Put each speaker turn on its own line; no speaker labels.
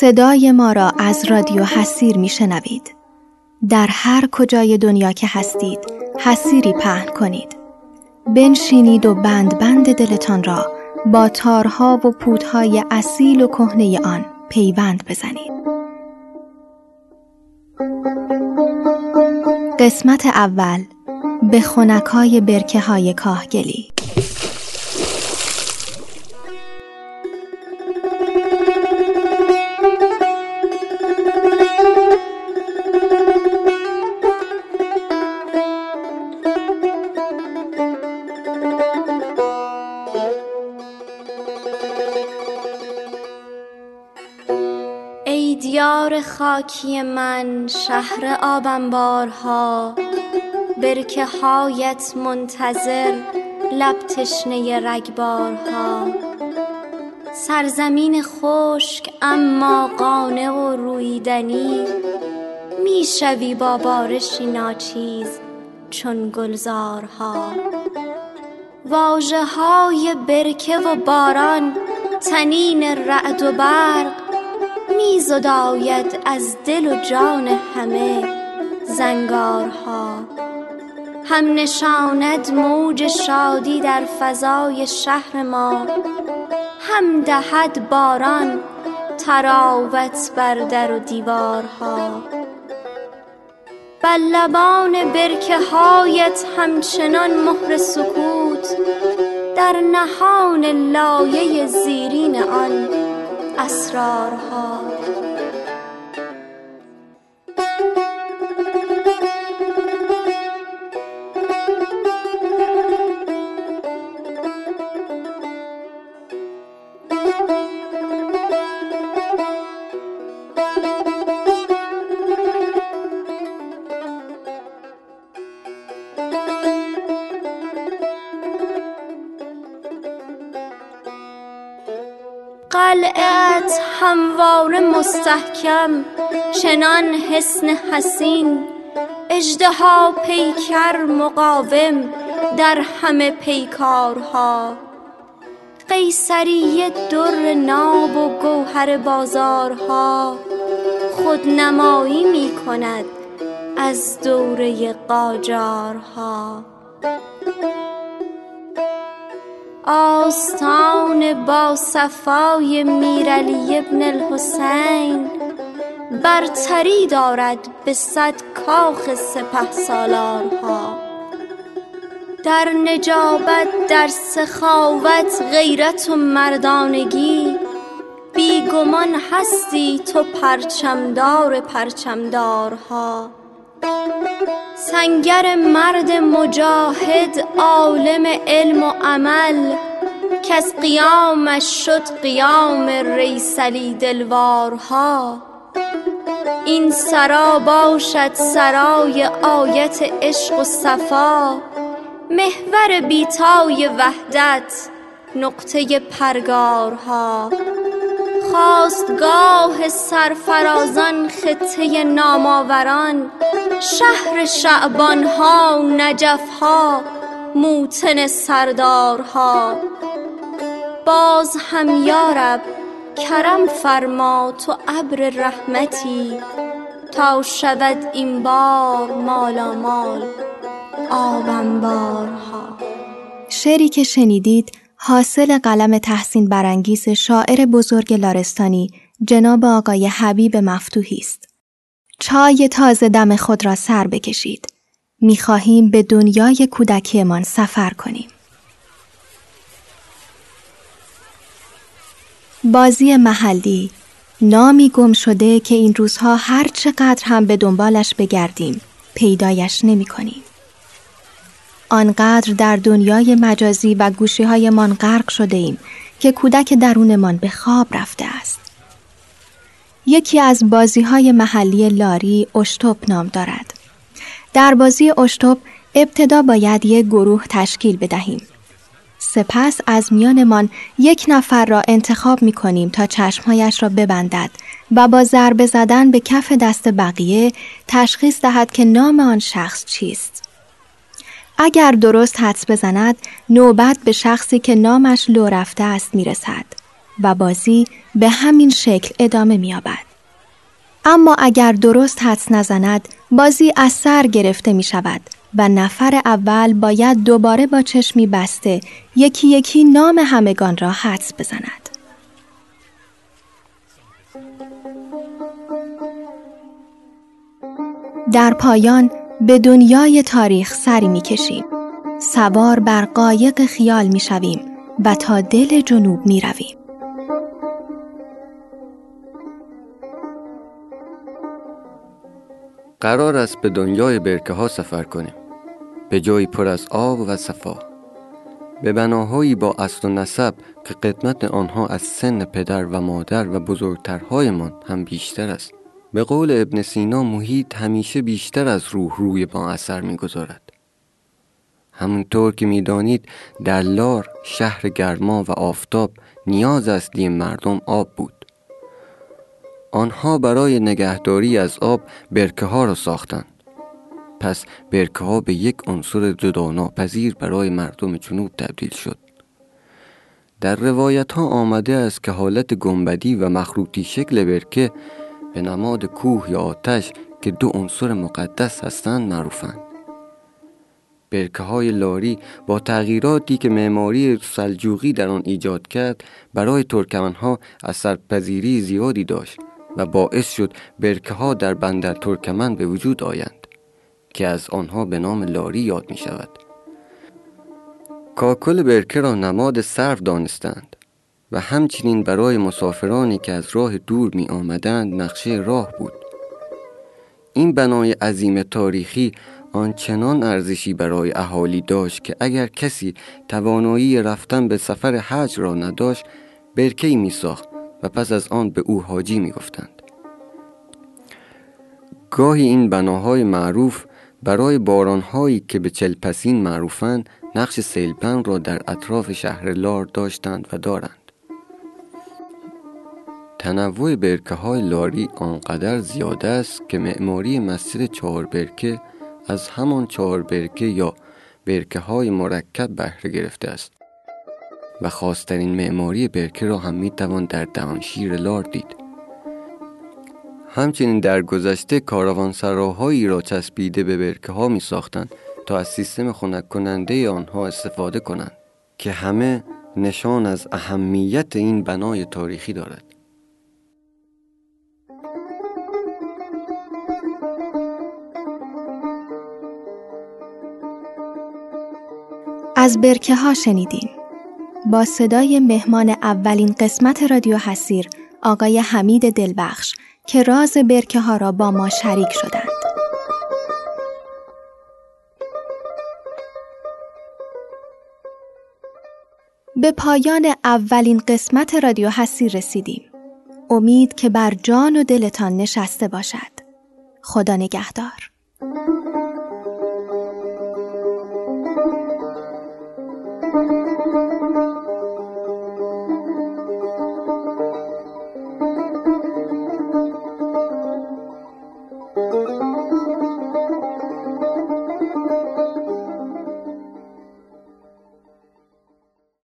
صدای ما را از رادیو حسیر می شنوید. در هر کجای دنیا که هستید حسیری پهن کنید. بنشینید و بند بند دلتان را با تارها و پودهای اصیل و کهنه آن پیوند بزنید. قسمت اول به خونکای برکه های کاهگلی
دیار خاکی من شهر آبنبارها برکه هایت منتظر لب تشنه رگبارها. سرزمین خشک اما قانع و رویدنی می‌شوی با بارشی ناچیز چون گلزارها. واژه های برکه و باران تنین رعد و برق می زداید از دل و جان همه زنگارها. هم نشاند موج شادی در فضای شهر ما هم دهد باران تراوت بر در و دیوارها. بر لبان برکه هایت همچنان مهر سکوت در نهان لایه زیرین آن اسرارها. قلعت هموار مستحکم چنان حسن حسین. اژدها پیکر مقاوم در همه پیکارها. قیصریه در ناب و گوهر بازارها. خودنمایی می کند از دوره قاجارها. آستان با صفای میرعلی ابن الحسین. برتری دارد به صد کاخ سپه سالارها. در نجابت در سخاوت غیرت و مردانگی. بیگمان هستی تو پرچمدار پرچمدارها. سنگر مرد مجاهد عالم علم و عمل کز قیامش شد قیام ریسلی دلوارها. این سرا باشد سرای آیت عشق و صفا. محور بیتای وحدت نقطه پرگارها. خواستگاه سرفرازان خطه نامآوران. شهر شعبانها نجفها موطن سردارها. باز هم یارب کرم فرما تو ابر رحمتی. تا شود این بار مالامال آبنبارها
شعری که شنیدید حاصل قلم تحسین برانگیز شاعر بزرگ لارستانی جناب آقای حبیب مفتوحی است. چای تازه دم خود را سر بکشید. می‌خواهیم به دنیای کودکیمان سفر کنیم. بازی محلی نامی گم شده که این روزها هر چقدر هم به دنبالش بگردیم پیدایش نمی کنیم. آنقدر در دنیای مجازی و گوشی های من غرق شده ایم که کودک درونمان به خواب رفته است. یکی از بازی های محلی لاری اشتوب نام دارد. در بازی اشتوب ابتدا باید یک گروه تشکیل بدهیم. سپس از میانمان یک نفر را انتخاب می کنیم تا چشمهایش را ببندد و با ضربه زدن به کف دست بقیه تشخیص دهد که نام آن شخص چیست. اگر درست حدس بزند نوبت به شخصی که نامش لو رفته است می‌رسد و بازی به همین شکل ادامه می‌یابد. اما اگر درست حدس نزند بازی از سر گرفته می شود و نفر اول باید دوباره با چشمی بسته یکی یکی نام همگان را حدس بزند. در پایان به دنیای تاریخ سری می کشیم. سوار بر قایق خیال می شویم و تا دل جنوب می رویم.
قرار است به دنیای برکه ها سفر کنیم به جایی پر از آب و صفا به بناهایی با اصل و نسب که قدمت آنها از سن پدر و مادر و بزرگترهایمان هم بیشتر است به قول ابن سینا محیط همیشه بیشتر از روح روی با اثر می‌گذارد. همونطور که می‌دانید در لار شهر گرما و آفتاب نیاز اصلی مردم آب بود. آنها برای نگهداری از آب برکه ها را ساختند. پس برکه ها به یک عنصر جدا پذیر برای مردم جنوب تبدیل شد. در روایت ها آمده است که حالت گنبدی و مخروطی شکل برکه به نماد کوه یا آتش که دو عنصر مقدس هستند معروفند. برکه های لاری با تغییراتی که معماری سلجوقی در آن ایجاد کرد برای ترکمن ها اثرپذیری زیادی داشت و باعث شد برکه ها در بندر ترکمن به وجود آیند که از آنها به نام لاری یاد می شود کاکل برکه را نماد صرف دانستند. و همچنین برای مسافرانی که از راه دور می آمدند نقشه راه بود این بنای عظیم تاریخی آنچنان ارزشی برای اهالی داشت که اگر کسی توانایی رفتن به سفر حج را نداشت برکه می ساخت و پس از آن به او حاجی می گفتند. گاهی این بناهای معروف برای بارانهایی که به چلپسین معروفند نقش سیلپن را در اطراف شهر لار داشتند و دارند. تنوع برکه های لاری آنقدر زیاده است که معماری مسجد چهار برکه از همان چهار برکه یا برکه های مرکب بهره گرفته است. و خاصترین معماری برکه را هم می توان در دهانشیر لار دید همچنین در گذشته کاروانسراهایی را چسبیده به برکه ها می ساختند تا از سیستم خنک کننده آنها استفاده کنند که همه نشان از اهمیت این بنای تاریخی دارد
از برکه ها شنیدیم با صدای مهمان اولین قسمت رادیو حسیر آقای حمید دلبخش که راز برکه ها را با ما شریک شدند. به پایان اولین قسمت رادیو حسیر رسیدیم. امید که بر جان و دلتان نشسته باشد. خدا نگهدار.